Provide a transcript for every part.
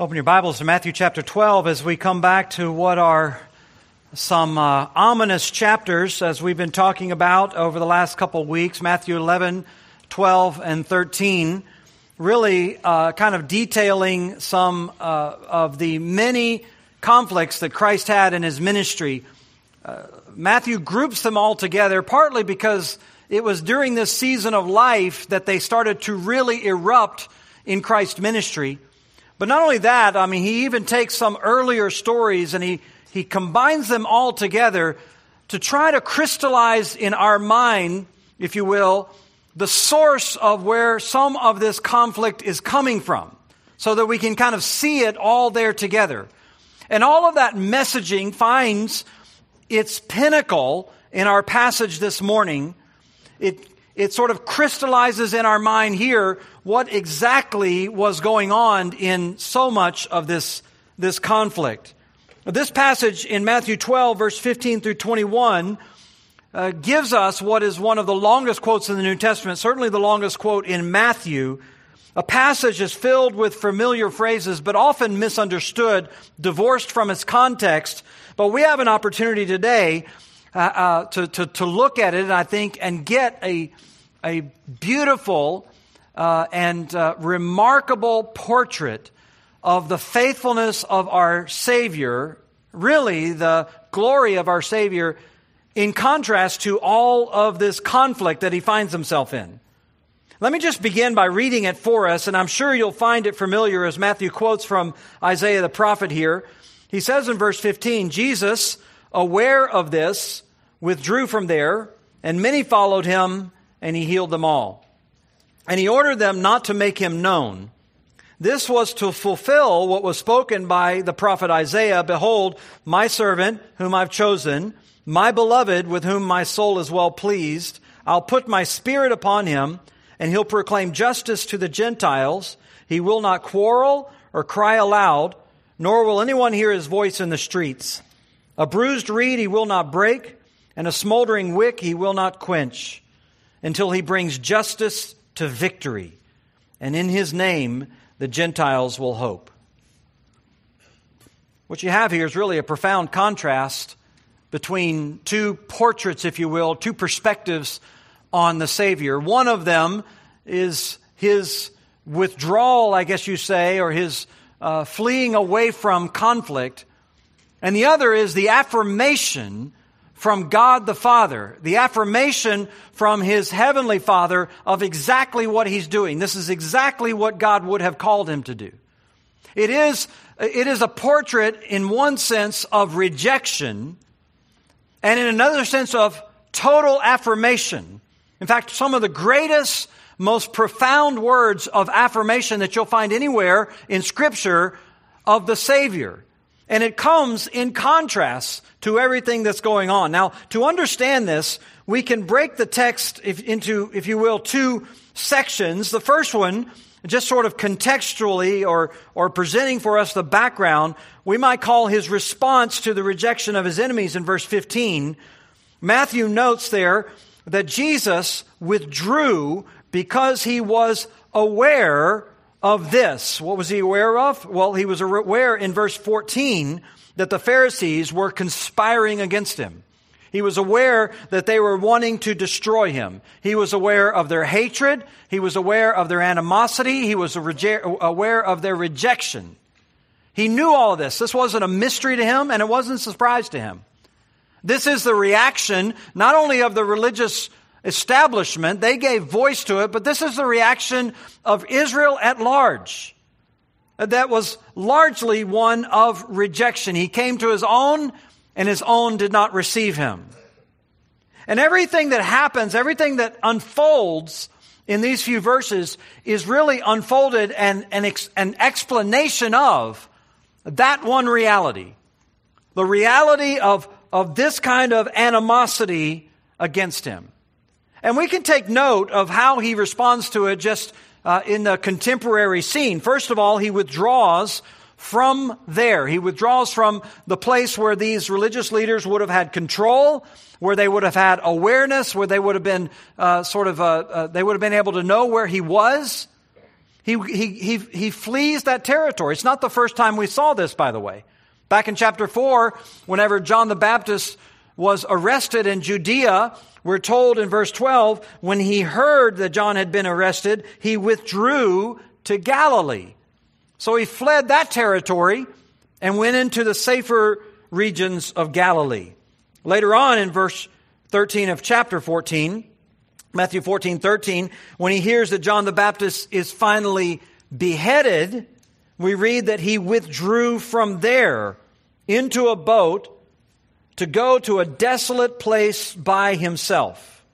Open your Bibles to Matthew chapter 12 as we come back to what are some uh, ominous chapters as we've been talking about over the last couple weeks Matthew 11, 12, and 13. Really uh, kind of detailing some uh, of the many conflicts that Christ had in his ministry. Uh, Matthew groups them all together partly because it was during this season of life that they started to really erupt in Christ's ministry. But not only that, I mean, he even takes some earlier stories and he, he combines them all together to try to crystallize in our mind, if you will, the source of where some of this conflict is coming from so that we can kind of see it all there together. And all of that messaging finds its pinnacle in our passage this morning. It, it sort of crystallizes in our mind here what exactly was going on in so much of this, this conflict. This passage in Matthew 12, verse 15 through 21, uh, gives us what is one of the longest quotes in the New Testament, certainly the longest quote in Matthew. A passage is filled with familiar phrases, but often misunderstood, divorced from its context. But we have an opportunity today uh, uh, to, to, to look at it, I think, and get a, a beautiful uh, and uh, remarkable portrait of the faithfulness of our Savior, really the glory of our Savior, in contrast to all of this conflict that he finds himself in. Let me just begin by reading it for us, and I'm sure you'll find it familiar as Matthew quotes from Isaiah the prophet here. He says in verse 15, Jesus, aware of this, withdrew from there, and many followed him, and he healed them all. And he ordered them not to make him known. This was to fulfill what was spoken by the prophet Isaiah Behold, my servant, whom I've chosen, my beloved, with whom my soul is well pleased. I'll put my spirit upon him, and he'll proclaim justice to the Gentiles. He will not quarrel or cry aloud, nor will anyone hear his voice in the streets. A bruised reed he will not break, and a smoldering wick he will not quench, until he brings justice to victory, and in his name the Gentiles will hope. What you have here is really a profound contrast between two portraits, if you will, two perspectives on the Savior. One of them is his withdrawal, I guess you say, or his uh, fleeing away from conflict. And the other is the affirmation from God the Father, the affirmation from his heavenly Father of exactly what he's doing. This is exactly what God would have called him to do. It is, it is a portrait in one sense of rejection and in another sense of total affirmation. In fact, some of the greatest, most profound words of affirmation that you'll find anywhere in scripture of the Savior. And it comes in contrast to everything that's going on. Now, to understand this, we can break the text if, into, if you will, two sections. The first one, just sort of contextually or, or presenting for us the background, we might call his response to the rejection of his enemies in verse 15. Matthew notes there that Jesus withdrew because he was aware of this. What was he aware of? Well, he was aware in verse 14 that the Pharisees were conspiring against him. He was aware that they were wanting to destroy him. He was aware of their hatred. He was aware of their animosity. He was aware of their rejection. He knew all of this. This wasn't a mystery to him and it wasn't a surprise to him. This is the reaction not only of the religious establishment, they gave voice to it, but this is the reaction of Israel at large. That was largely one of rejection. He came to his own, and his own did not receive him. And everything that happens, everything that unfolds in these few verses is really unfolded and an, an explanation of that one reality. The reality of, of this kind of animosity against him. And we can take note of how he responds to it just uh, in the contemporary scene. First of all, he withdraws from there. He withdraws from the place where these religious leaders would have had control, where they would have had awareness, where they would have been uh, sort of, uh, uh they would have been able to know where he was. he, he, he, he flees that territory. It's not the first time we saw this, by the way. Back in chapter 4, whenever John the Baptist was arrested in Judea, we're told in verse 12, when he heard that John had been arrested, he withdrew to Galilee. So he fled that territory and went into the safer regions of Galilee. Later on in verse 13 of chapter 14, Matthew 14, 13, when he hears that John the Baptist is finally beheaded, we read that he withdrew from there into a boat to go to a desolate place by himself.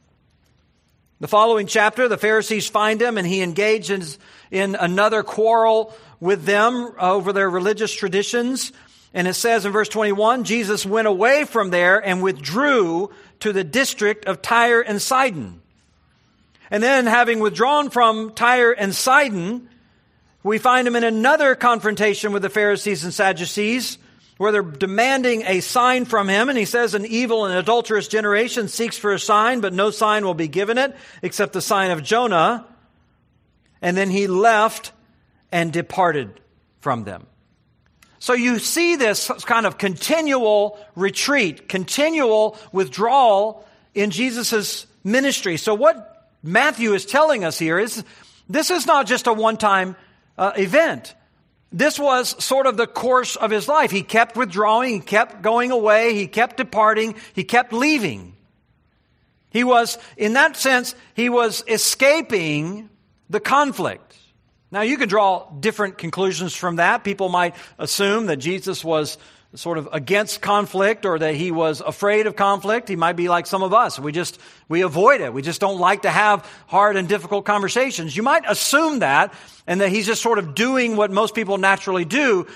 The following chapter, the Pharisees find him and he engages in another quarrel with them over their religious traditions. And it says in verse 21 Jesus went away from there and withdrew to the district of Tyre and Sidon. And then, having withdrawn from Tyre and Sidon, we find him in another confrontation with the Pharisees and Sadducees, where they're demanding a sign from him. And he says, An evil and adulterous generation seeks for a sign, but no sign will be given it except the sign of Jonah. And then he left and departed from them. So you see this kind of continual retreat, continual withdrawal in Jesus' ministry. So what Matthew is telling us here is this is not just a one time uh, event. This was sort of the course of his life. He kept withdrawing, he kept going away, he kept departing, he kept leaving. He was, in that sense, he was escaping the conflict. Now, you can draw different conclusions from that. People might assume that Jesus was sort of against conflict or that he was afraid of conflict. He might be like some of us. We just, we avoid it. We just don't like to have hard and difficult conversations. You might assume that and that he's just sort of doing what most people naturally do,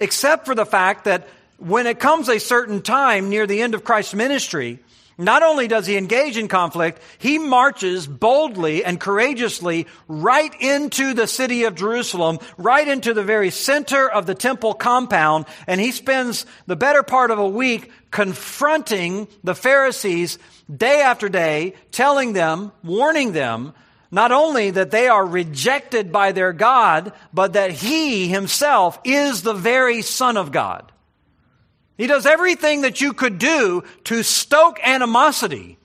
except for the fact that when it comes a certain time near the end of Christ's ministry, not only does he engage in conflict, he marches boldly and courageously right into the city of Jerusalem, right into the very center of the temple compound, and he spends the better part of a week confronting the Pharisees day after day, telling them, warning them, not only that they are rejected by their God, but that he himself is the very Son of God. He does everything that you could do to stoke animosity.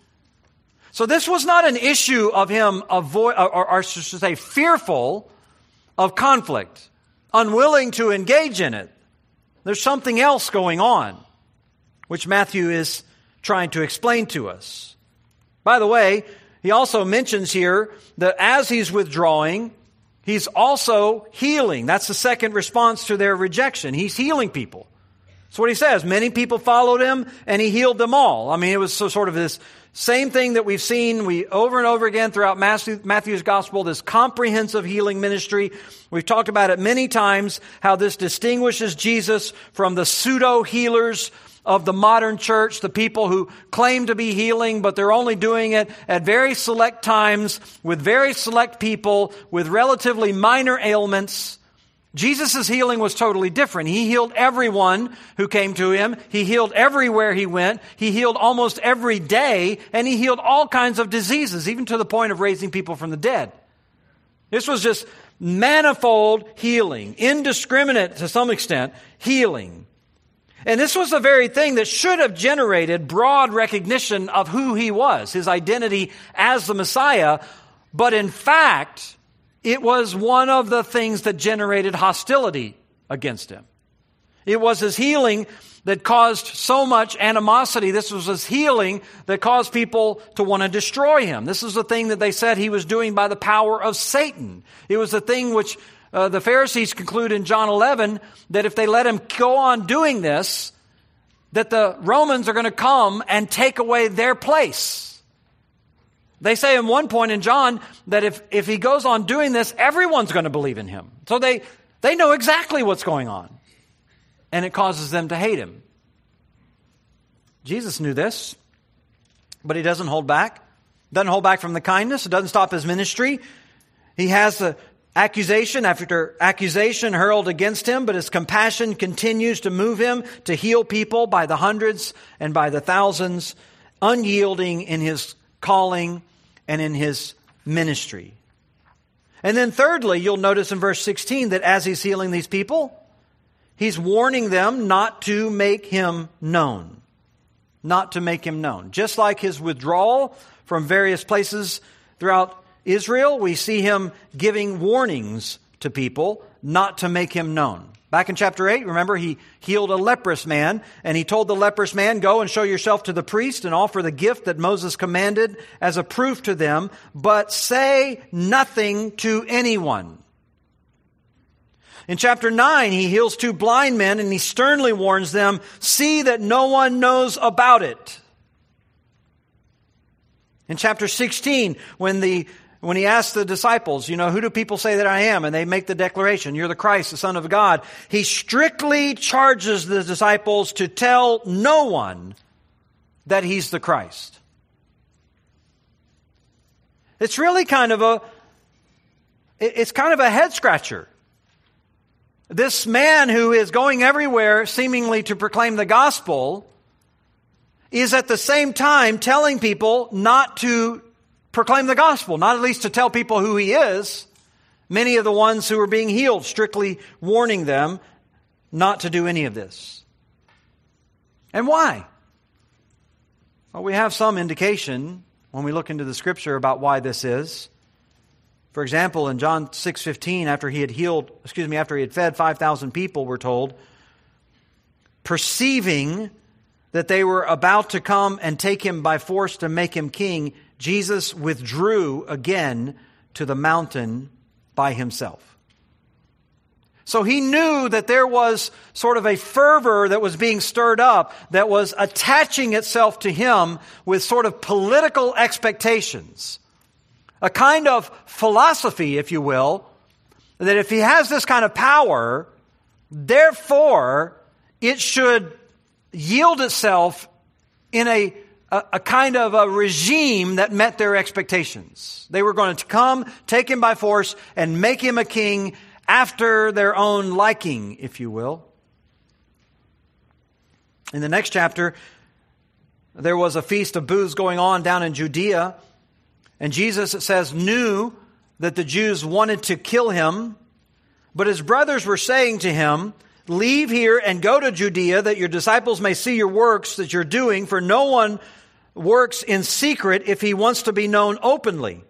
So this was not an issue of him avoid, or, or should say, fearful of conflict, unwilling to engage in it. There's something else going on, which Matthew is trying to explain to us. By the way, he also mentions here that as he's withdrawing, he's also healing. That's the second response to their rejection. He's healing people. That's what he says. Many people followed him and he healed them all. I mean, it was so sort of this same thing that we've seen we over and over again throughout Matthew, Matthew's gospel, this comprehensive healing ministry. We've talked about it many times, how this distinguishes Jesus from the pseudo healers of the modern church, the people who claim to be healing, but they're only doing it at very select times with very select people with relatively minor ailments. Jesus' healing was totally different. He healed everyone who came to him. He healed everywhere he went. He healed almost every day, and he healed all kinds of diseases, even to the point of raising people from the dead. This was just manifold healing, indiscriminate to some extent healing. And this was the very thing that should have generated broad recognition of who he was, his identity as the Messiah. But in fact, it was one of the things that generated hostility against him. It was his healing that caused so much animosity. This was his healing that caused people to want to destroy him. This is the thing that they said he was doing by the power of Satan. It was the thing which uh, the Pharisees conclude in John 11 that if they let him go on doing this, that the Romans are going to come and take away their place. They say in one point in John that if, if he goes on doing this, everyone's going to believe in him. So they, they know exactly what's going on. And it causes them to hate him. Jesus knew this, but he doesn't hold back. Doesn't hold back from the kindness. It doesn't stop his ministry. He has the accusation after accusation hurled against him, but his compassion continues to move him to heal people by the hundreds and by the thousands, unyielding in his calling and in his ministry. And then, thirdly, you'll notice in verse 16 that as he's healing these people, he's warning them not to make him known. Not to make him known. Just like his withdrawal from various places throughout Israel, we see him giving warnings to people not to make him known. Back in chapter 8, remember, he healed a leprous man, and he told the leprous man, Go and show yourself to the priest and offer the gift that Moses commanded as a proof to them, but say nothing to anyone. In chapter 9, he heals two blind men and he sternly warns them, See that no one knows about it. In chapter 16, when the when he asked the disciples, you know, who do people say that I am? And they make the declaration, you're the Christ, the Son of God. He strictly charges the disciples to tell no one that he's the Christ. It's really kind of a, it's kind of a head scratcher. This man who is going everywhere seemingly to proclaim the gospel is at the same time telling people not to proclaim the gospel, not at least to tell people who he is. Many of the ones who are being healed, strictly warning them not to do any of this. And why? Well, we have some indication when we look into the scripture about why this is. For example, in John 6:15 after he had healed, excuse me, after he had fed 5,000 people, we're told, perceiving that they were about to come and take him by force to make him king, Jesus withdrew again to the mountain by himself. So he knew that there was sort of a fervor that was being stirred up that was attaching itself to him with sort of political expectations. A kind of philosophy, if you will, that if he has this kind of power, therefore it should yield itself in a a, a, kind of a regime that met their expectations. They were going to come, take him by force, and make him a king after their own liking, if you will. In the next chapter, there was a feast of booths going on down in Judea, and Jesus, it says, knew that the Jews wanted to kill him, but his brothers were saying to him, Leave here and go to Judea that your disciples may see your works that you're doing, for no one works in secret if he wants to be known openly.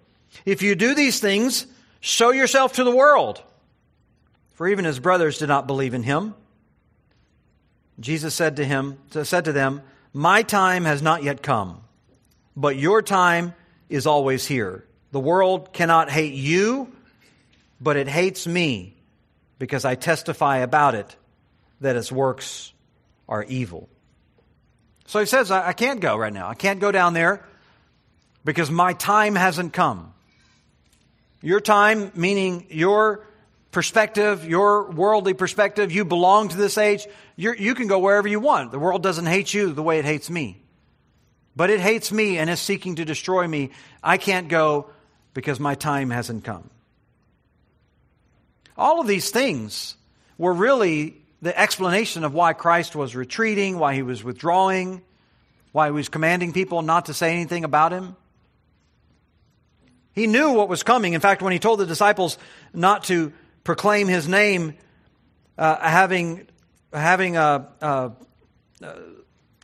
If you do these things, show yourself to the world. For even his brothers did not believe in him. Jesus said to him, said to them, My time has not yet come, but your time is always here. The world cannot hate you, but it hates me because I testify about it that its works are evil. So he says, I, I can't go right now. I can't go down there because my time hasn't come. Your time, meaning your perspective, your worldly perspective, you belong to this age, You're, you can go wherever you want. The world doesn't hate you the way it hates me. But it hates me and is seeking to destroy me. I can't go because my time hasn't come. All of these things were really the explanation of why Christ was retreating, why he was withdrawing, why he was commanding people not to say anything about him. He knew what was coming. In fact, when he told the disciples not to proclaim his name, uh, having having uh, uh, uh,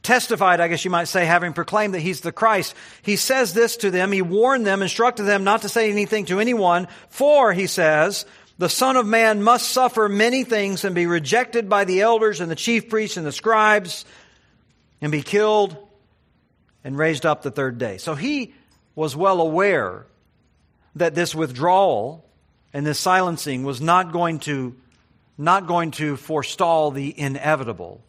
testified, I guess you might say, having proclaimed that he's the Christ, he says this to them. He warned them, instructed them not to say anything to anyone, for, he says, the Son of Man must suffer many things and be rejected by the elders and the chief priests and the scribes and be killed and raised up the third day. So he was well aware that this withdrawal and this silencing was not going to not going to forestall the inevitable.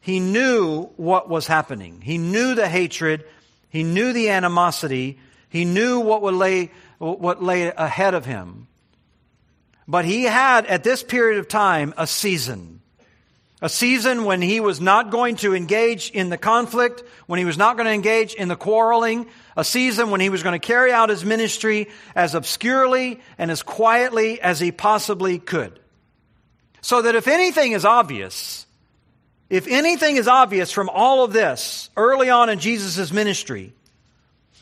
He knew what was happening. He knew the hatred, he knew the animosity, he knew what would lay what lay ahead of him. But he had, at this period of time, a season. A season when he was not going to engage in the conflict, when he was not going to engage in the quarreling, a season when he was going to carry out his ministry as obscurely and as quietly as he possibly could. So that if anything is obvious, if anything is obvious from all of this early on in Jesus' ministry,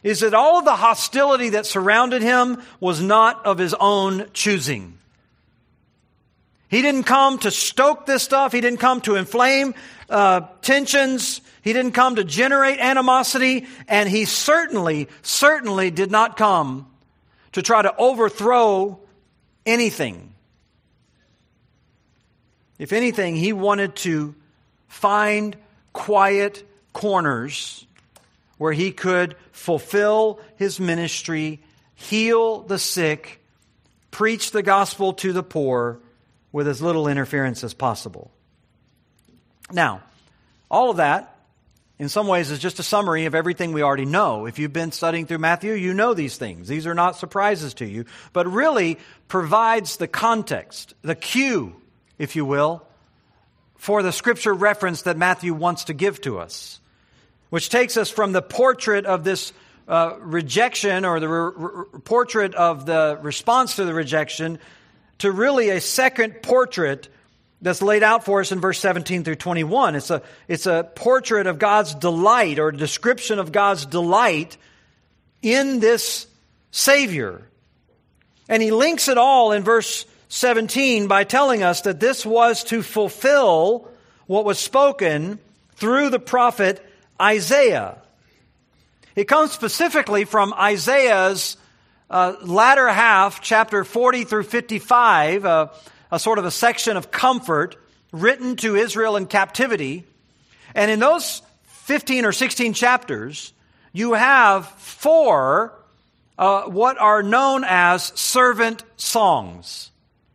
is that all of the hostility that surrounded him was not of his own choosing. He didn't come to stoke this stuff. He didn't come to inflame uh, tensions. He didn't come to generate animosity. And he certainly, certainly did not come to try to overthrow anything. If anything, he wanted to find quiet corners where he could fulfill his ministry, heal the sick, preach the gospel to the poor with as little interference as possible. Now, all of that, in some ways, is just a summary of everything we already know. If you've been studying through Matthew, you know these things. These are not surprises to you, but really provides the context, the cue, if you will, for the scripture reference that Matthew wants to give to us which takes us from the portrait of this uh, rejection or the re- re- portrait of the response to the rejection to really a second portrait that's laid out for us in verse 17 through 21. It's a, it's a portrait of God's delight or a description of God's delight in this Savior. And he links it all in verse 17 by telling us that this was to fulfill what was spoken through the prophet Isaiah. It comes specifically from Isaiah's uh, latter half, chapter 40 through 55, uh, a sort of a section of comfort written to Israel in captivity. And in those 15 or 16 chapters, you have four uh, what are known as servant songs.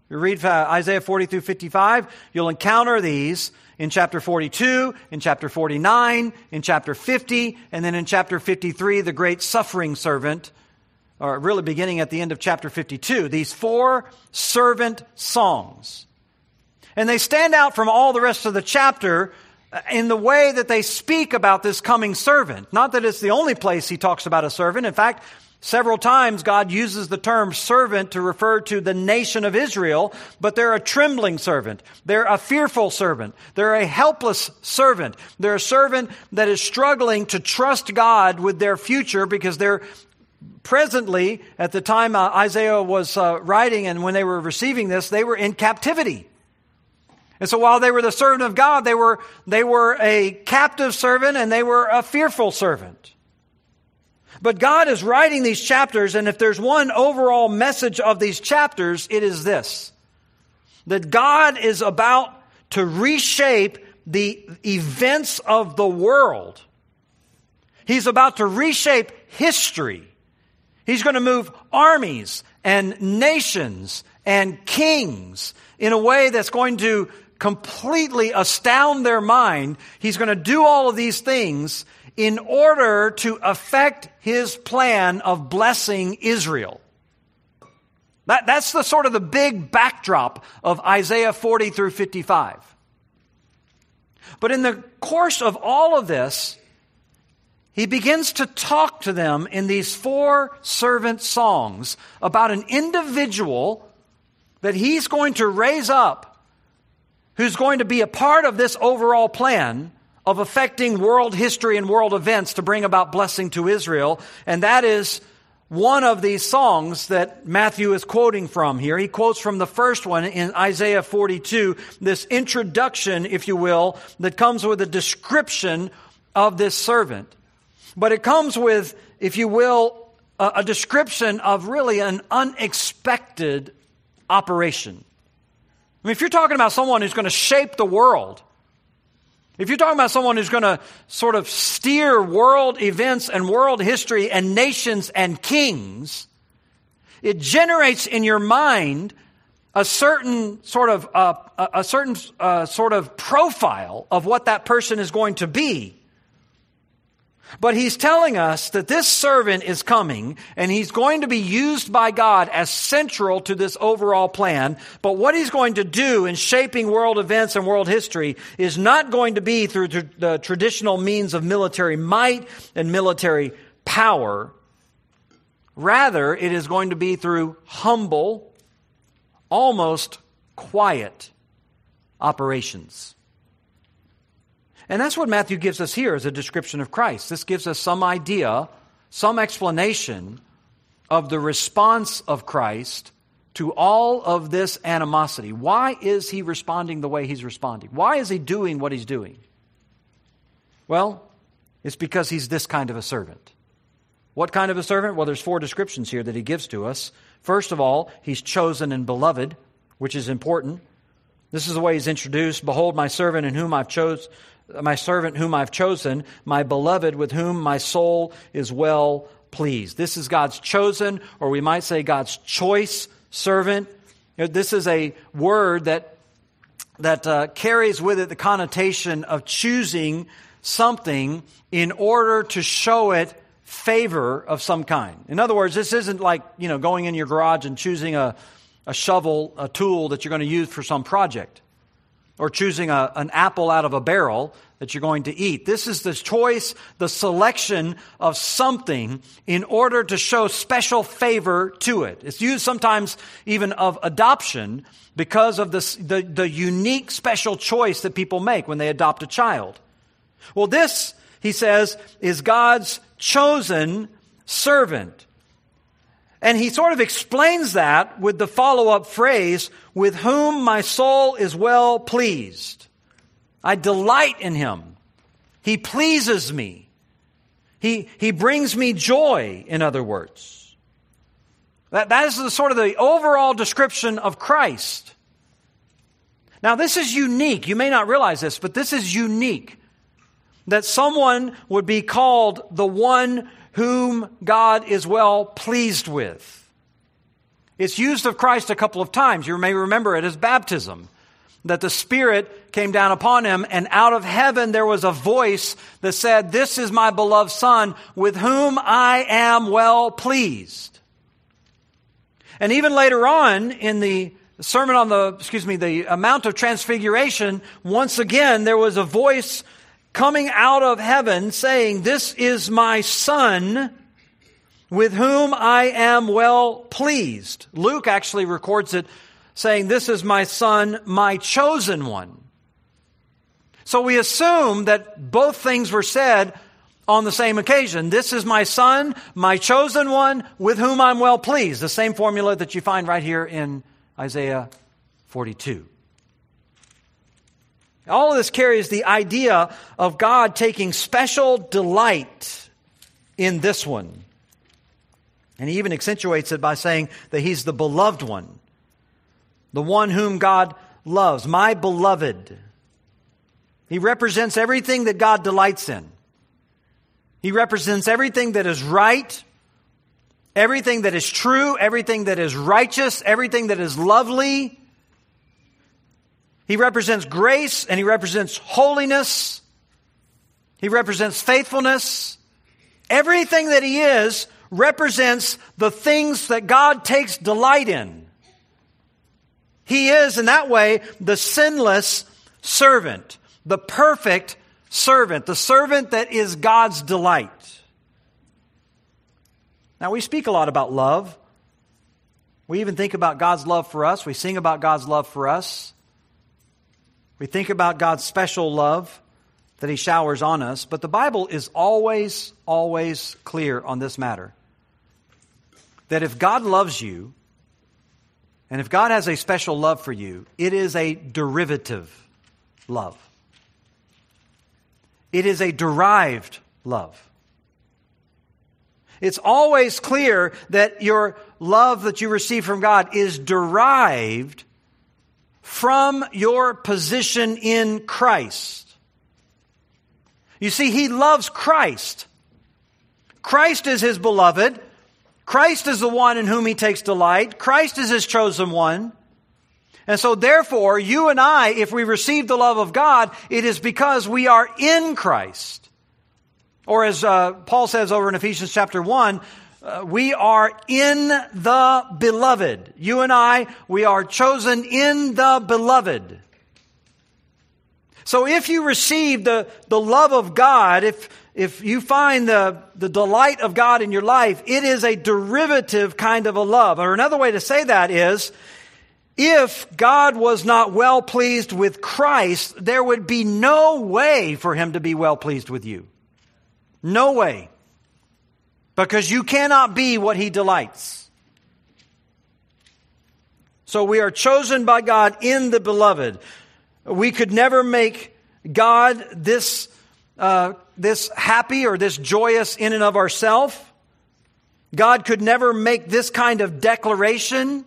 You read uh, Isaiah 40 through 55, you'll encounter these in chapter 42, in chapter 49, in chapter 50, and then in chapter 53, the great suffering servant, or really beginning at the end of chapter 52. These four servant songs. And they stand out from all the rest of the chapter uh, in the way that they speak about this coming servant. Not that it's the only place he talks about a servant. In fact, Several times God uses the term servant to refer to the nation of Israel, but they're a trembling servant. They're a fearful servant. They're a helpless servant. They're a servant that is struggling to trust God with their future because they're presently, at the time uh, Isaiah was uh, writing and when they were receiving this, they were in captivity. And so while they were the servant of God, they were, they were a captive servant and they were a fearful servant. But God is writing these chapters, and if there's one overall message of these chapters, it is this that God is about to reshape the events of the world. He's about to reshape history. He's going to move armies and nations and kings in a way that's going to completely astound their mind. He's going to do all of these things in order to affect his plan of blessing Israel. That, that's the sort of the big backdrop of Isaiah 40 through 55. But in the course of all of this, he begins to talk to them in these four servant songs about an individual that he's going to raise up who's going to be a part of this overall plan of affecting world history and world events to bring about blessing to Israel. And that is one of these songs that Matthew is quoting from here. He quotes from the first one in Isaiah 42, this introduction, if you will, that comes with a description of this servant. But it comes with, if you will, a, a description of really an unexpected operation. I mean, if you're talking about someone who's going to shape the world, if you're talking about someone who's going to sort of steer world events and world history and nations and kings, it generates in your mind a certain sort of uh, a certain uh, sort of profile of what that person is going to be. But he's telling us that this servant is coming and he's going to be used by God as central to this overall plan. But what he's going to do in shaping world events and world history is not going to be through the traditional means of military might and military power. Rather, it is going to be through humble, almost quiet operations. And that's what Matthew gives us here as a description of Christ. This gives us some idea, some explanation of the response of Christ to all of this animosity. Why is he responding the way he's responding? Why is he doing what he's doing? Well, it's because he's this kind of a servant. What kind of a servant? Well, there's four descriptions here that he gives to us. First of all, he's chosen and beloved, which is important. This is the way he's introduced. Behold, my servant in whom I've chose, my servant whom I've chosen, my beloved with whom my soul is well pleased. This is God's chosen, or we might say God's choice servant. This is a word that, that uh, carries with it the connotation of choosing something in order to show it favor of some kind. In other words, this isn't like, you know, going in your garage and choosing a, a shovel, a tool that you're going to use for some project, or choosing a, an apple out of a barrel that you're going to eat. This is the choice, the selection of something in order to show special favor to it. It's used sometimes even of adoption because of the, the unique special choice that people make when they adopt a child. Well, this, he says, is God's chosen servant. And he sort of explains that with the follow up phrase, with whom my soul is well pleased. I delight in him. He pleases me. He, he brings me joy, in other words. That, that is the sort of the overall description of Christ. Now, this is unique. You may not realize this, but this is unique. That someone would be called the one whom God is well pleased with. It's used of Christ a couple of times. You may remember it as baptism that the Spirit came down upon him, and out of heaven there was a voice that said, This is my beloved Son, with whom I am well pleased. And even later on in the Sermon on the, excuse me, the Mount of Transfiguration, once again there was a voice coming out of heaven saying, This is my Son, with whom I am well pleased. Luke actually records it saying, This is my son, my chosen one. So we assume that both things were said on the same occasion. This is my son, my chosen one, with whom I'm well pleased. The same formula that you find right here in Isaiah 42. All of this carries the idea of God taking special delight in this one. And he even accentuates it by saying that he's the beloved one the one whom God loves, my beloved. He represents everything that God delights in. He represents everything that is right, everything that is true, everything that is righteous, everything that is lovely. He represents grace and he represents holiness. He represents faithfulness. Everything that he is represents the things that God takes delight in. He is, in that way, the sinless servant, the perfect servant, the servant that is God's delight. Now, we speak a lot about love. We even think about God's love for us. We sing about God's love for us. We think about God's special love that He showers on us. But the Bible is always, always clear on this matter. That if God loves you, and if God has a special love for you, it is a derivative love. It is a derived love. It's always clear that your love that you receive from God is derived from your position in Christ. You see, He loves Christ. Christ is His beloved. Christ is the one in whom he takes delight. Christ is his chosen one. And so therefore, you and I, if we receive the love of God, it is because we are in Christ. Or as uh, Paul says over in Ephesians chapter 1, uh, we are in the beloved. You and I, we are chosen in the beloved. So if you receive the, the love of God, if, if you find the, the delight of God in your life, it is a derivative kind of a love. Or another way to say that is, if God was not well pleased with Christ, there would be no way for him to be well pleased with you. No way. Because you cannot be what he delights. So we are chosen by God in the beloved. We could never make God this, uh, this happy or this joyous in and of ourselves. God could never make this kind of declaration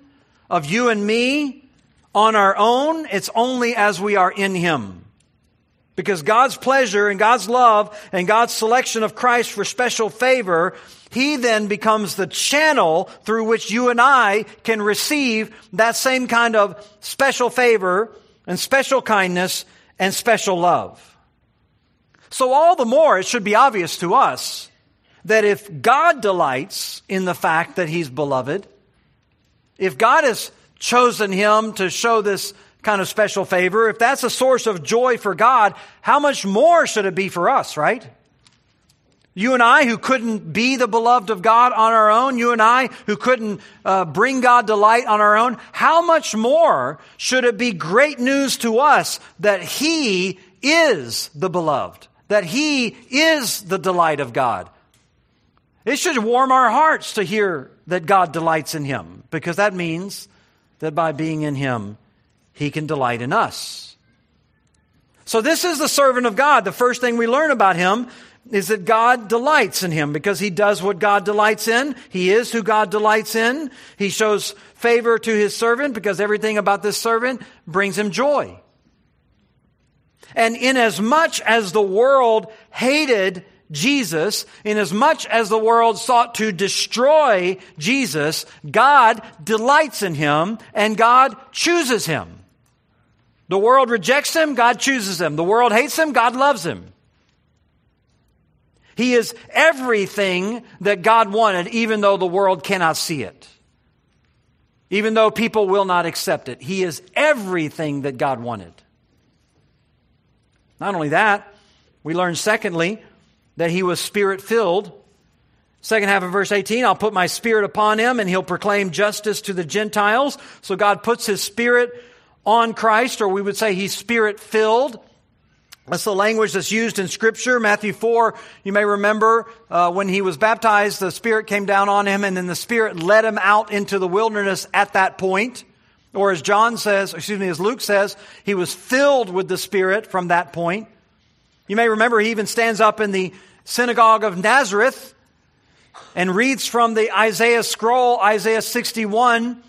of you and me on our own. It's only as we are in Him. Because God's pleasure and God's love and God's selection of Christ for special favor, He then becomes the channel through which you and I can receive that same kind of special favor and special kindness and special love. So all the more it should be obvious to us that if God delights in the fact that He's beloved, if God has chosen Him to show this kind of special favor, if that's a source of joy for God, how much more should it be for us, right? You and I who couldn't be the beloved of God on our own, you and I who couldn't uh, bring God delight on our own, how much more should it be great news to us that He is the beloved, that He is the delight of God? It should warm our hearts to hear that God delights in Him, because that means that by being in Him, he can delight in us. So this is the servant of God. The first thing we learn about him is that God delights in him because he does what God delights in. He is who God delights in. He shows favor to his servant because everything about this servant brings him joy. And inasmuch as much as the world hated Jesus, inasmuch as the world sought to destroy Jesus, God delights in him and God chooses him. The world rejects him, God chooses him. The world hates him, God loves him. He is everything that God wanted, even though the world cannot see it. Even though people will not accept it. He is everything that God wanted. Not only that, we learn secondly that he was spirit filled. Second half of verse 18, I'll put my spirit upon him and he'll proclaim justice to the Gentiles. So God puts his spirit on Christ, or we would say he's spirit filled. That's the language that's used in Scripture. Matthew 4, you may remember uh, when he was baptized, the Spirit came down on him, and then the Spirit led him out into the wilderness at that point. Or as John says, excuse me, as Luke says, he was filled with the Spirit from that point. You may remember he even stands up in the synagogue of Nazareth and reads from the Isaiah scroll, Isaiah 61,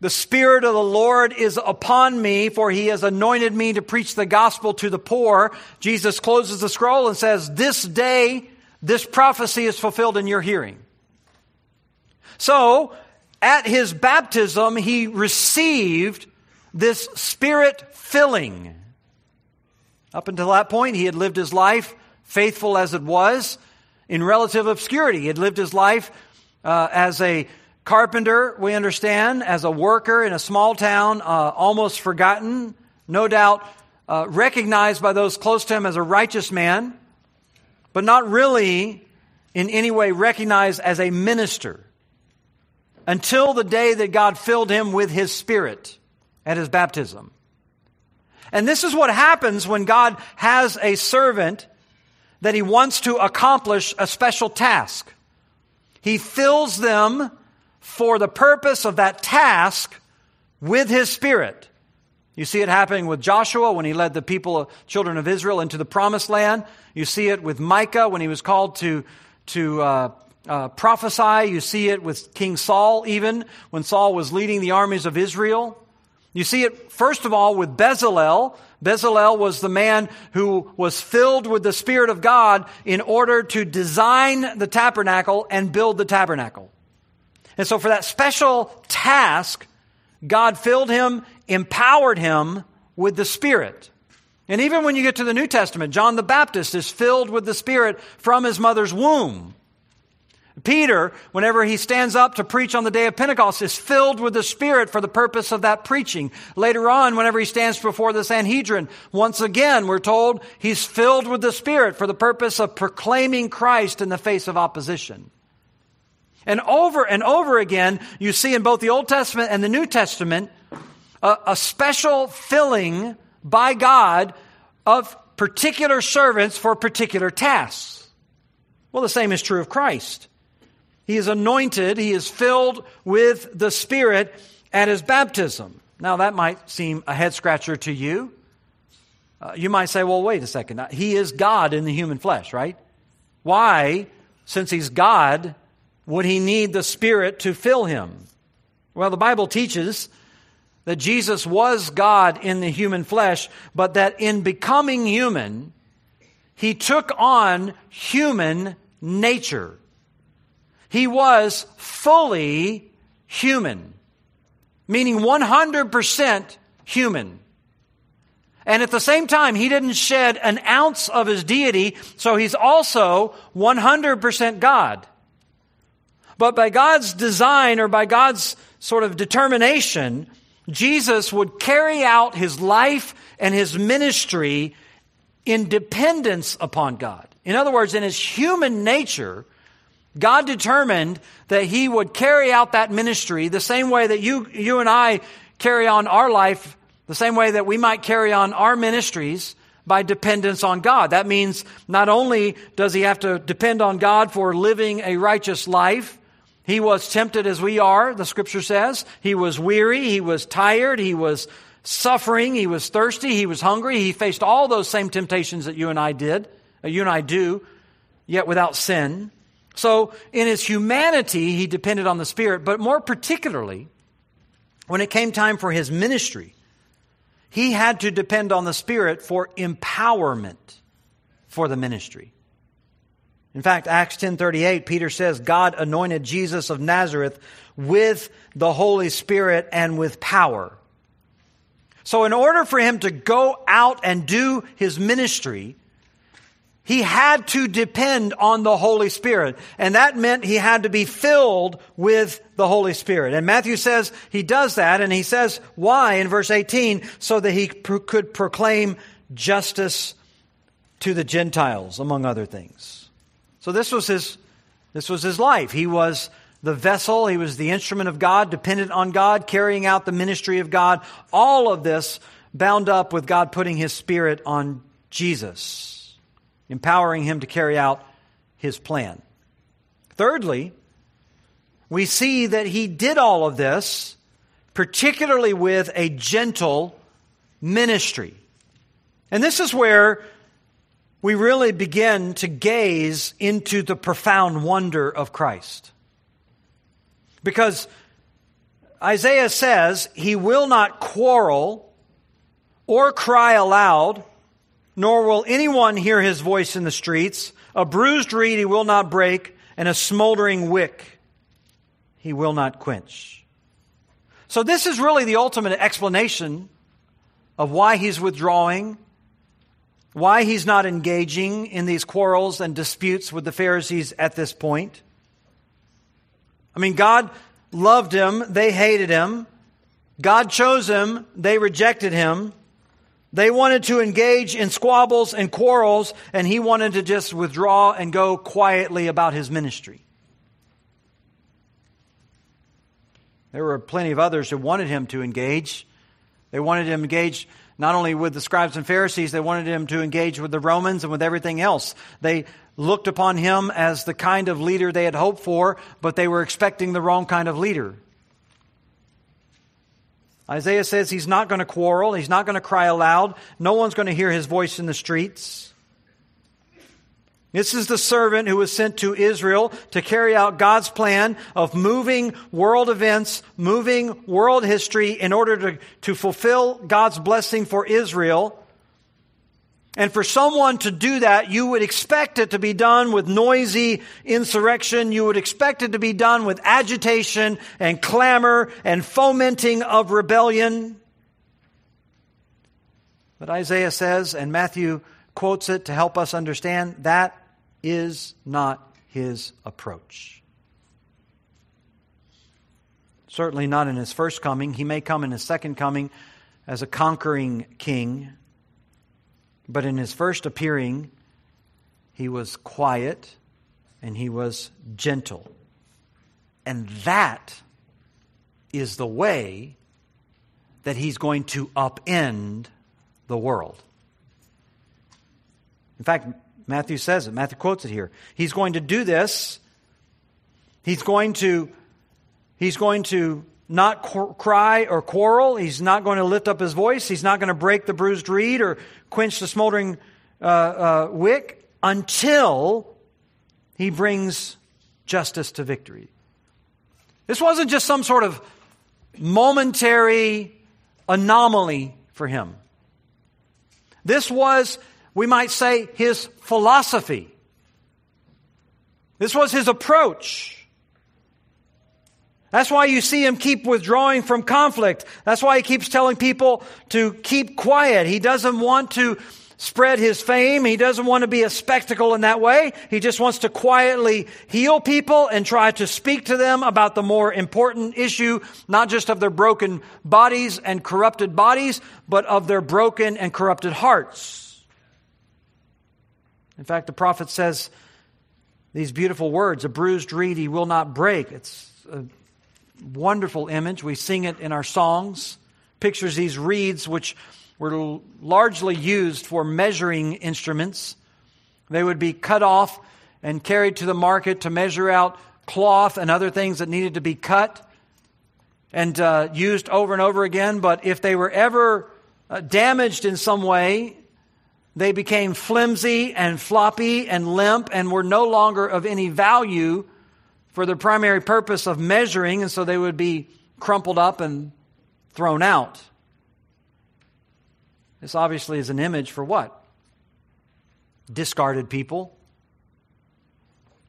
the Spirit of the Lord is upon me, for he has anointed me to preach the gospel to the poor. Jesus closes the scroll and says, This day, this prophecy is fulfilled in your hearing. So, at his baptism, he received this spirit filling. Up until that point, he had lived his life, faithful as it was, in relative obscurity. He had lived his life uh, as a Carpenter, we understand, as a worker in a small town, uh, almost forgotten, no doubt uh, recognized by those close to him as a righteous man, but not really in any way recognized as a minister until the day that God filled him with his spirit at his baptism. And this is what happens when God has a servant that he wants to accomplish a special task. He fills them for the purpose of that task with his spirit. You see it happening with Joshua when he led the people, children of Israel, into the promised land. You see it with Micah when he was called to, to uh, uh, prophesy. You see it with King Saul, even when Saul was leading the armies of Israel. You see it, first of all, with Bezalel. Bezalel was the man who was filled with the Spirit of God in order to design the tabernacle and build the tabernacle. And so, for that special task, God filled him, empowered him with the Spirit. And even when you get to the New Testament, John the Baptist is filled with the Spirit from his mother's womb. Peter, whenever he stands up to preach on the day of Pentecost, is filled with the Spirit for the purpose of that preaching. Later on, whenever he stands before the Sanhedrin, once again, we're told he's filled with the Spirit for the purpose of proclaiming Christ in the face of opposition. And over and over again, you see in both the Old Testament and the New Testament a, a special filling by God of particular servants for particular tasks. Well, the same is true of Christ. He is anointed, he is filled with the Spirit at his baptism. Now, that might seem a head scratcher to you. Uh, you might say, well, wait a second. He is God in the human flesh, right? Why, since he's God, would he need the Spirit to fill him? Well, the Bible teaches that Jesus was God in the human flesh, but that in becoming human, he took on human nature. He was fully human, meaning 100% human. And at the same time, he didn't shed an ounce of his deity, so he's also 100% God. But by God's design or by God's sort of determination, Jesus would carry out his life and his ministry in dependence upon God. In other words, in his human nature, God determined that he would carry out that ministry the same way that you, you and I carry on our life, the same way that we might carry on our ministries by dependence on God. That means not only does he have to depend on God for living a righteous life, he was tempted as we are, the scripture says. He was weary, he was tired, he was suffering, he was thirsty, he was hungry. He faced all those same temptations that you and I did, uh, you and I do, yet without sin. So, in his humanity, he depended on the Spirit, but more particularly, when it came time for his ministry, he had to depend on the Spirit for empowerment for the ministry. In fact, Acts 10:38 Peter says God anointed Jesus of Nazareth with the Holy Spirit and with power. So in order for him to go out and do his ministry, he had to depend on the Holy Spirit. And that meant he had to be filled with the Holy Spirit. And Matthew says he does that, and he says why in verse 18, so that he could proclaim justice to the Gentiles, among other things. So this was his, this was his life. He was the vessel, he was the instrument of God, dependent on God, carrying out the ministry of God. All of this bound up with God putting his spirit on Jesus empowering him to carry out his plan. Thirdly, we see that he did all of this, particularly with a gentle ministry. And this is where we really begin to gaze into the profound wonder of Christ. Because Isaiah says he will not quarrel or cry aloud nor will anyone hear his voice in the streets. A bruised reed he will not break, and a smoldering wick he will not quench. So, this is really the ultimate explanation of why he's withdrawing, why he's not engaging in these quarrels and disputes with the Pharisees at this point. I mean, God loved him, they hated him. God chose him, they rejected him. They wanted to engage in squabbles and quarrels, and he wanted to just withdraw and go quietly about his ministry. There were plenty of others who wanted him to engage. They wanted him to engage not only with the scribes and Pharisees, they wanted him to engage with the Romans and with everything else. They looked upon him as the kind of leader they had hoped for, but they were expecting the wrong kind of leader. Isaiah says he's not going to quarrel, he's not going to cry aloud, no one's going to hear his voice in the streets. This is the servant who was sent to Israel to carry out God's plan of moving world events, moving world history in order to, to fulfill God's blessing for Israel and for someone to do that, you would expect it to be done with noisy insurrection. You would expect it to be done with agitation and clamor and fomenting of rebellion. But Isaiah says, and Matthew quotes it to help us understand, that is not his approach. Certainly not in his first coming. He may come in his second coming as a conquering king. But in his first appearing, he was quiet and he was gentle. And that is the way that he's going to upend the world. In fact, Matthew says it, Matthew quotes it here. He's going to do this He's going to, he's going to not qu- cry or quarrel. He's not going to lift up his voice. He's not going to break the bruised reed or quench the smoldering uh, uh, wick until he brings justice to victory. This wasn't just some sort of momentary anomaly for him. This was, we might say, his philosophy. This was his approach. That's why you see him keep withdrawing from conflict. That's why he keeps telling people to keep quiet. He doesn't want to spread his fame. He doesn't want to be a spectacle in that way. He just wants to quietly heal people and try to speak to them about the more important issue, not just of their broken bodies and corrupted bodies, but of their broken and corrupted hearts. In fact, the prophet says these beautiful words, a bruised reed he will not break. It's a wonderful image. We sing it in our songs. Pictures these reeds which were largely used for measuring instruments. They would be cut off and carried to the market to measure out cloth and other things that needed to be cut and uh, used over and over again. But if they were ever uh, damaged in some way, they became flimsy and floppy and limp and were no longer of any value for their primary purpose of measuring, and so they would be crumpled up and thrown out. This obviously is an image for what? Discarded people,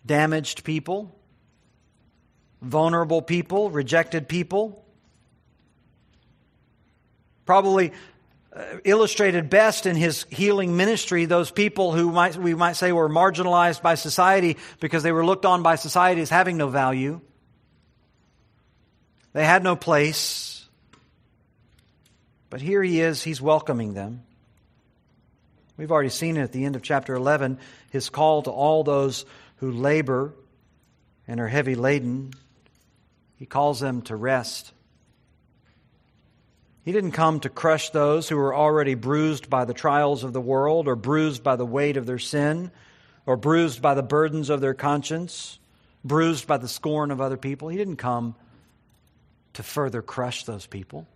damaged people, vulnerable people, rejected people. Probably Uh, illustrated best in his healing ministry those people who might, we might say were marginalized by society because they were looked on by society as having no value. They had no place. But here he is, he's welcoming them. We've already seen it at the end of chapter 11, his call to all those who labor and are heavy laden. He calls them to rest. He didn't come to crush those who were already bruised by the trials of the world, or bruised by the weight of their sin, or bruised by the burdens of their conscience, bruised by the scorn of other people. He didn't come to further crush those people.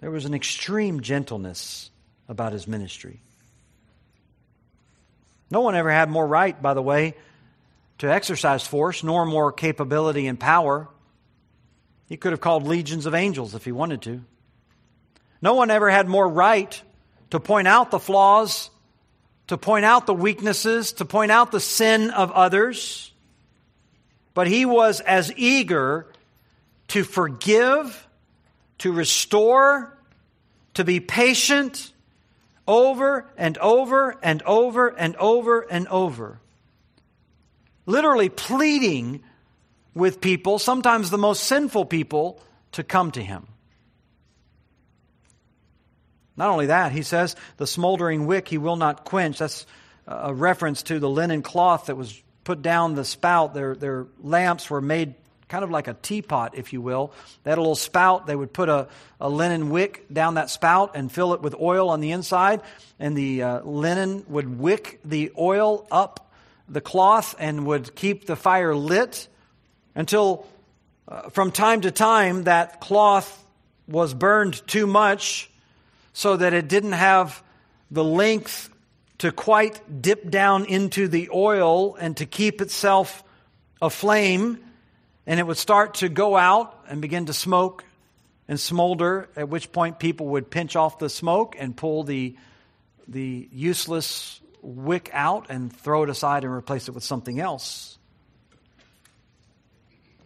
There was an extreme gentleness about his ministry. No one ever had more right, by the way, to exercise force, nor more capability and power. He could have called legions of angels if he wanted to. No one ever had more right to point out the flaws, to point out the weaknesses, to point out the sin of others. But he was as eager to forgive to restore, to be patient over and over and over and over and over. Literally pleading with people, sometimes the most sinful people, to come to him. Not only that, he says, the smoldering wick he will not quench. That's a reference to the linen cloth that was put down the spout. Their, their lamps were made kind of like a teapot, if you will. They had a little spout. They would put a, a linen wick down that spout and fill it with oil on the inside, and the uh, linen would wick the oil up the cloth and would keep the fire lit until uh, from time to time that cloth was burned too much so that it didn't have the length to quite dip down into the oil and to keep itself aflame and it would start to go out and begin to smoke and smolder, at which point people would pinch off the smoke and pull the, the useless wick out and throw it aside and replace it with something else.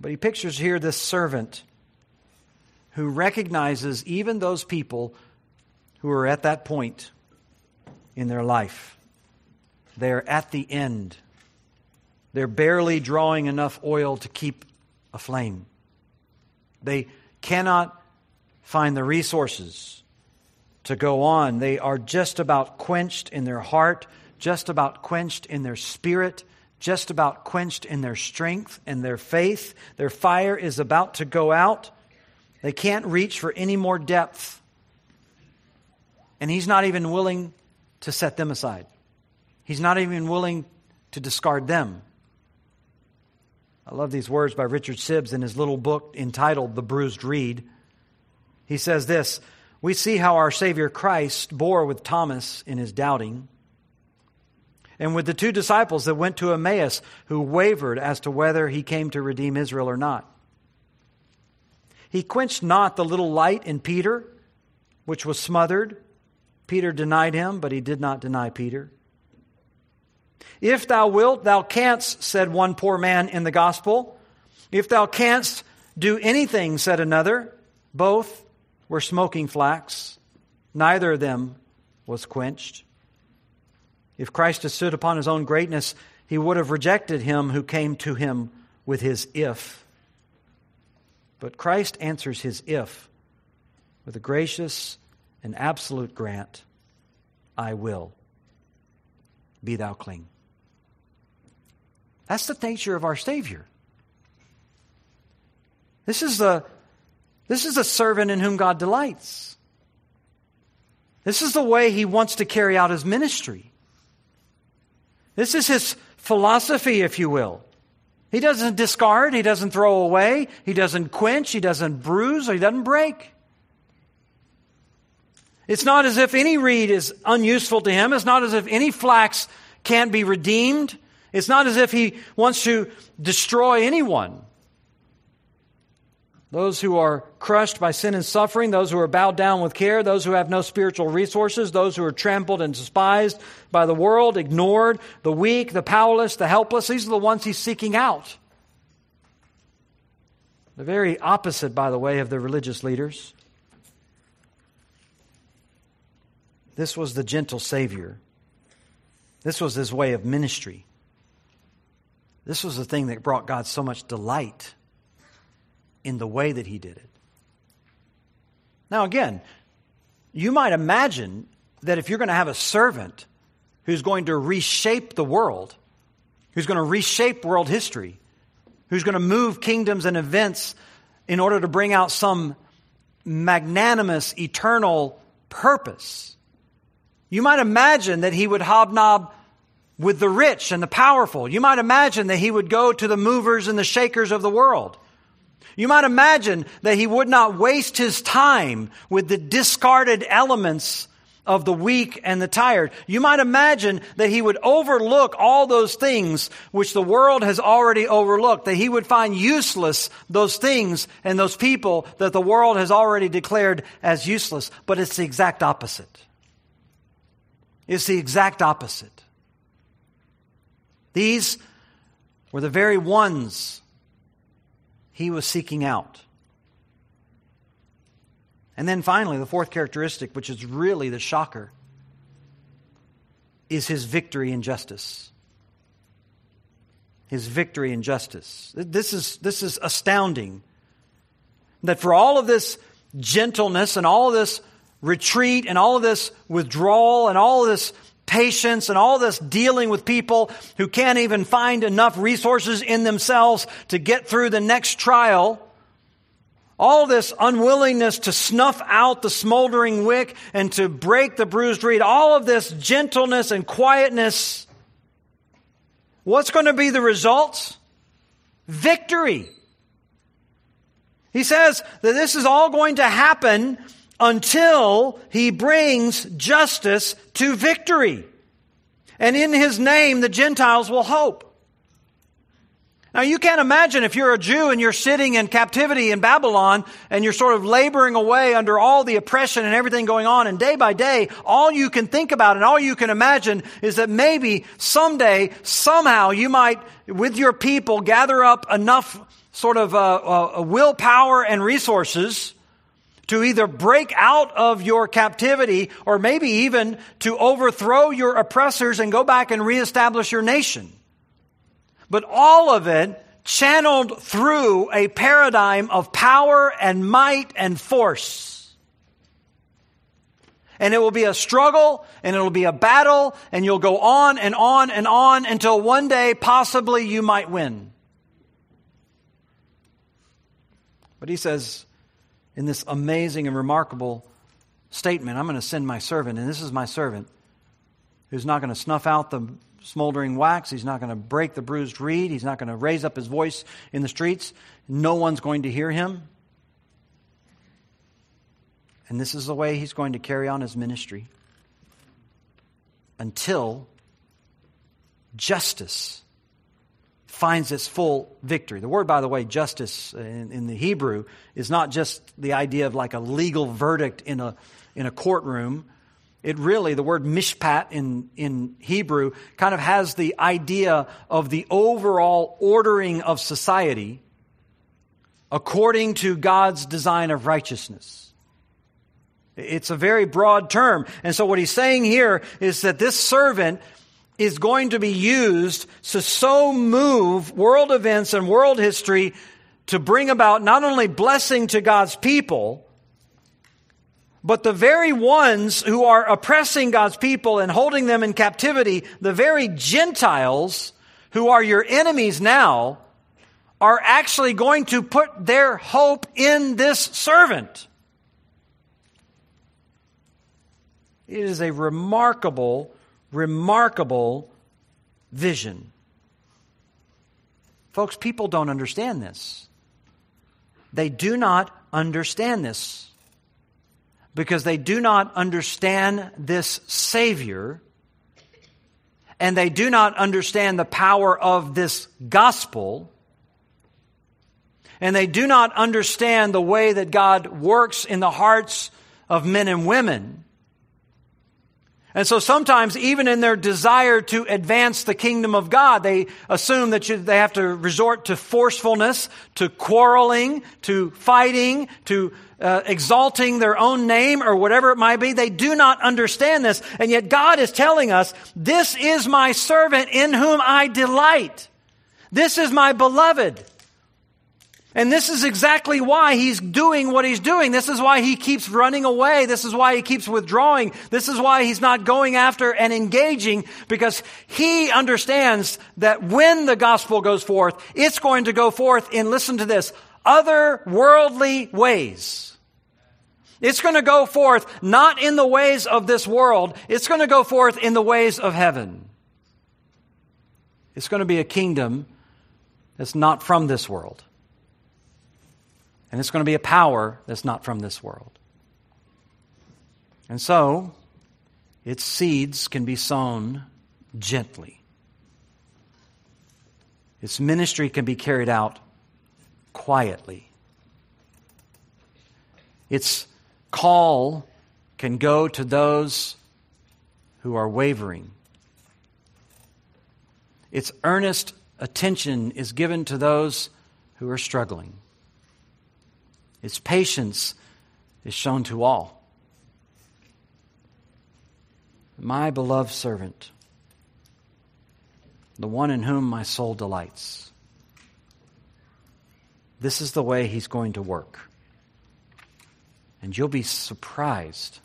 But he pictures here this servant who recognizes even those people who are at that point in their life. They're at the end. They're barely drawing enough oil to keep aflame. They cannot find the resources to go on. They are just about quenched in their heart, just about quenched in their spirit, just about quenched in their strength and their faith. Their fire is about to go out. They can't reach for any more depth. And he's not even willing to set them aside. He's not even willing to discard them. I love these words by Richard Sibbes in his little book entitled The Bruised Reed. He says this We see how our Savior Christ bore with Thomas in his doubting, and with the two disciples that went to Emmaus who wavered as to whether he came to redeem Israel or not. He quenched not the little light in Peter, which was smothered. Peter denied him, but he did not deny Peter. If thou wilt, thou canst, said one poor man in the gospel. If thou canst do anything, said another. Both were smoking flax. Neither of them was quenched. If Christ had stood upon his own greatness, he would have rejected him who came to him with his if. But Christ answers his if with a gracious and absolute grant I will. Be thou clean. That's the nature of our Savior. This is a, this is a servant in whom God delights. This is the way he wants to carry out his ministry. This is his philosophy, if you will. He doesn't discard, he doesn't throw away, he doesn't quench, he doesn't bruise, or he doesn't break. It's not as if any reed is unuseful to him. It's not as if any flax can't be redeemed. It's not as if he wants to destroy anyone. Those who are crushed by sin and suffering, those who are bowed down with care, those who have no spiritual resources, those who are trampled and despised by the world, ignored, the weak, the powerless, the helpless, these are the ones he's seeking out. The very opposite, by the way, of the religious leaders. This was the gentle Savior. This was his way of ministry. This was the thing that brought God so much delight in the way that he did it. Now, again, you might imagine that if you're going to have a servant who's going to reshape the world, who's going to reshape world history, who's going to move kingdoms and events in order to bring out some magnanimous, eternal purpose, you might imagine that he would hobnob with the rich and the powerful. You might imagine that he would go to the movers and the shakers of the world. You might imagine that he would not waste his time with the discarded elements of the weak and the tired. You might imagine that he would overlook all those things which the world has already overlooked, that he would find useless those things and those people that the world has already declared as useless. But it's the exact opposite. It's the exact opposite. These were the very ones he was seeking out. And then finally, the fourth characteristic, which is really the shocker, is his victory in justice. His victory in justice. This is, this is astounding. That for all of this gentleness and all of this retreat and all of this withdrawal and all of this patience and all this dealing with people who can't even find enough resources in themselves to get through the next trial. All this unwillingness to snuff out the smoldering wick and to break the bruised reed, all of this gentleness and quietness. What's going to be the results? Victory. He says that this is all going to happen until he brings justice to victory. And in his name, the Gentiles will hope. Now, you can't imagine if you're a Jew and you're sitting in captivity in Babylon and you're sort of laboring away under all the oppression and everything going on, and day by day, all you can think about and all you can imagine is that maybe someday, somehow, you might, with your people, gather up enough sort of uh, uh, willpower and resources to either break out of your captivity or maybe even to overthrow your oppressors and go back and reestablish your nation. But all of it channeled through a paradigm of power and might and force. And it will be a struggle and it'll be a battle and you'll go on and on and on until one day possibly you might win. But he says, in this amazing and remarkable statement I'm going to send my servant, and this is my servant who's not going to snuff out the smoldering wax. He's not going to break the bruised reed. He's not going to raise up his voice in the streets. No one's going to hear him. And this is the way he's going to carry on his ministry until justice finds its full victory. The word, by the way, justice uh, in, in, the Hebrew is not just the idea of like a legal verdict in a, in a courtroom. It really, the word mishpat in, in Hebrew kind of has the idea of the overall ordering of society according to God's design of righteousness. It's a very broad term. And so what he's saying here is that this servant is going to be used to so move world events and world history to bring about not only blessing to God's people, but the very ones who are oppressing God's people and holding them in captivity, the very Gentiles who are your enemies now, are actually going to put their hope in this servant. It is a remarkable, remarkable vision. Folks, people don't understand this. They do not understand this because they do not understand this Savior and they do not understand the power of this gospel and they do not understand the way that God works in the hearts of men and women. And so sometimes, even in their desire to advance the kingdom of God, they assume that you, they have to resort to forcefulness, to quarreling, to fighting, to uh, exalting their own name or whatever it might be. They do not understand this. And yet God is telling us, this is my servant in whom I delight. This is my beloved. And this is exactly why he's doing what he's doing. This is why he keeps running away. This is why he keeps withdrawing. This is why he's not going after and engaging because he understands that when the gospel goes forth, it's going to go forth in, listen to this, other worldly ways. It's going to go forth not in the ways of this world. It's going to go forth in the ways of heaven. It's going to be a kingdom that's not from this world. And it's going to be a power that's not from this world. And so, its seeds can be sown gently. Its ministry can be carried out quietly. Its call can go to those who are wavering. Its earnest attention is given to those who are struggling. Its patience is shown to all. My beloved servant, the one in whom my soul delights. This is the way he's going to work. And you'll be surprised.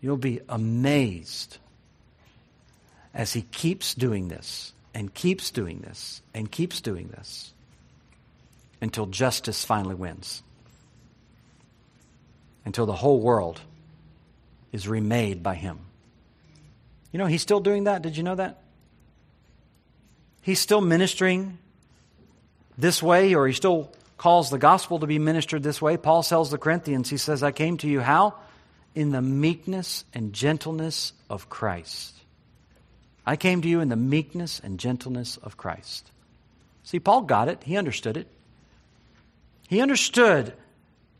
You'll be amazed as he keeps doing this and keeps doing this and keeps doing this until justice finally wins until the whole world is remade by him. You know, he's still doing that. Did you know that? He's still ministering this way, or he still calls the gospel to be ministered this way. Paul tells the Corinthians, he says, I came to you how? In the meekness and gentleness of Christ. I came to you in the meekness and gentleness of Christ. See, Paul got it. He understood it. He understood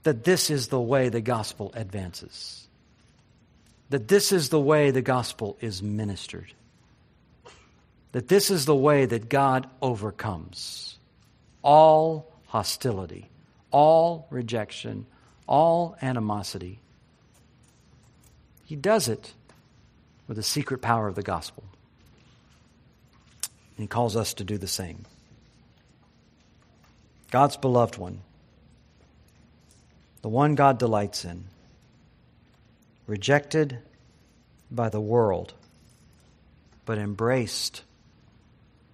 that this is the way the gospel advances, that this is the way the gospel is ministered, that this is the way that God overcomes all hostility, all rejection, all animosity. He does it with the secret power of the gospel. And he calls us to do the same. God's beloved one the one God delights in, rejected by the world, but embraced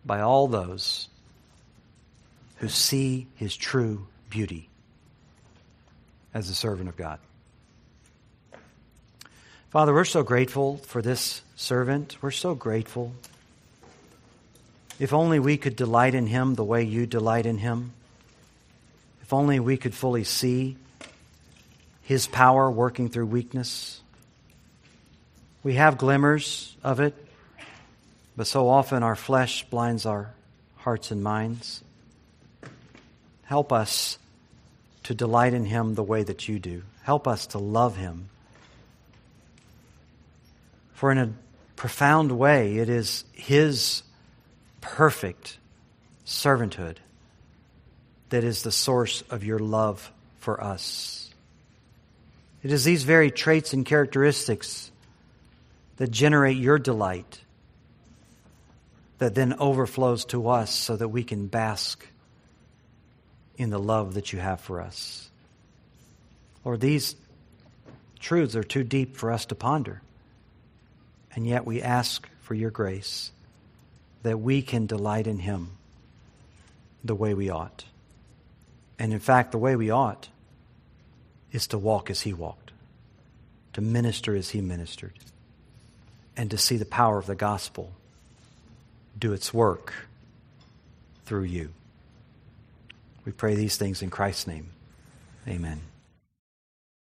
by all those who see his true beauty as a servant of God. Father, we're so grateful for this servant. We're so grateful If only we could delight in him the way you delight in him. If only we could fully see his power working through weakness. We have glimmers of it, but so often our flesh blinds our hearts and minds. Help us to delight in him the way that you do. Help us to love him. For in a profound way, it is his perfect servanthood that is the source of your love for us. It is these very traits and characteristics that generate your delight that then overflows to us so that we can bask in the love that you have for us. Or these truths are too deep for us to ponder. And yet we ask for your grace that we can delight in him the way we ought. And in fact, the way we ought is to walk as he walked, to minister as he ministered, and to see the power of the gospel do its work through you. We pray these things in Christ's name. Amen.